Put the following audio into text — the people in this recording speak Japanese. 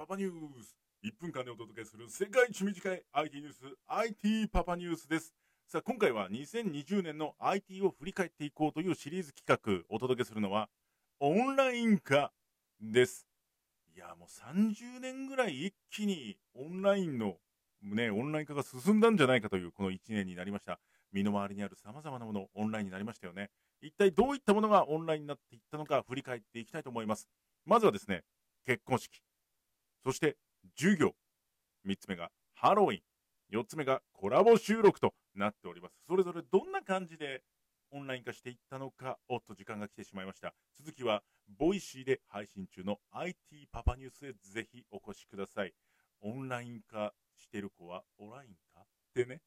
パパニュース。1分間でお届けする世界一短い IT ニュース、IT パパニュースです。さあ、今回は2020年の IT を振り返っていこうというシリーズ企画、お届けするのは、オンライン化です。いや、もう30年ぐらい一気にオンラインの、ね、オンライン化が進んだんじゃないかというこの1年になりました。身の回りにある様々なもの、オンラインになりましたよね。一体どういったものがオンラインになっていったのか振り返っていきたいと思います。まずはですね、結婚式。そして、授業。3つ目がハロウィン。4つ目がコラボ収録となっております。それぞれどんな感じでオンライン化していったのか、おっと時間が来てしまいました。続きは、 Voicy で配信中の IT パパニュースへぜひお越しください。オンライン化してる子はおらいんか？ってね。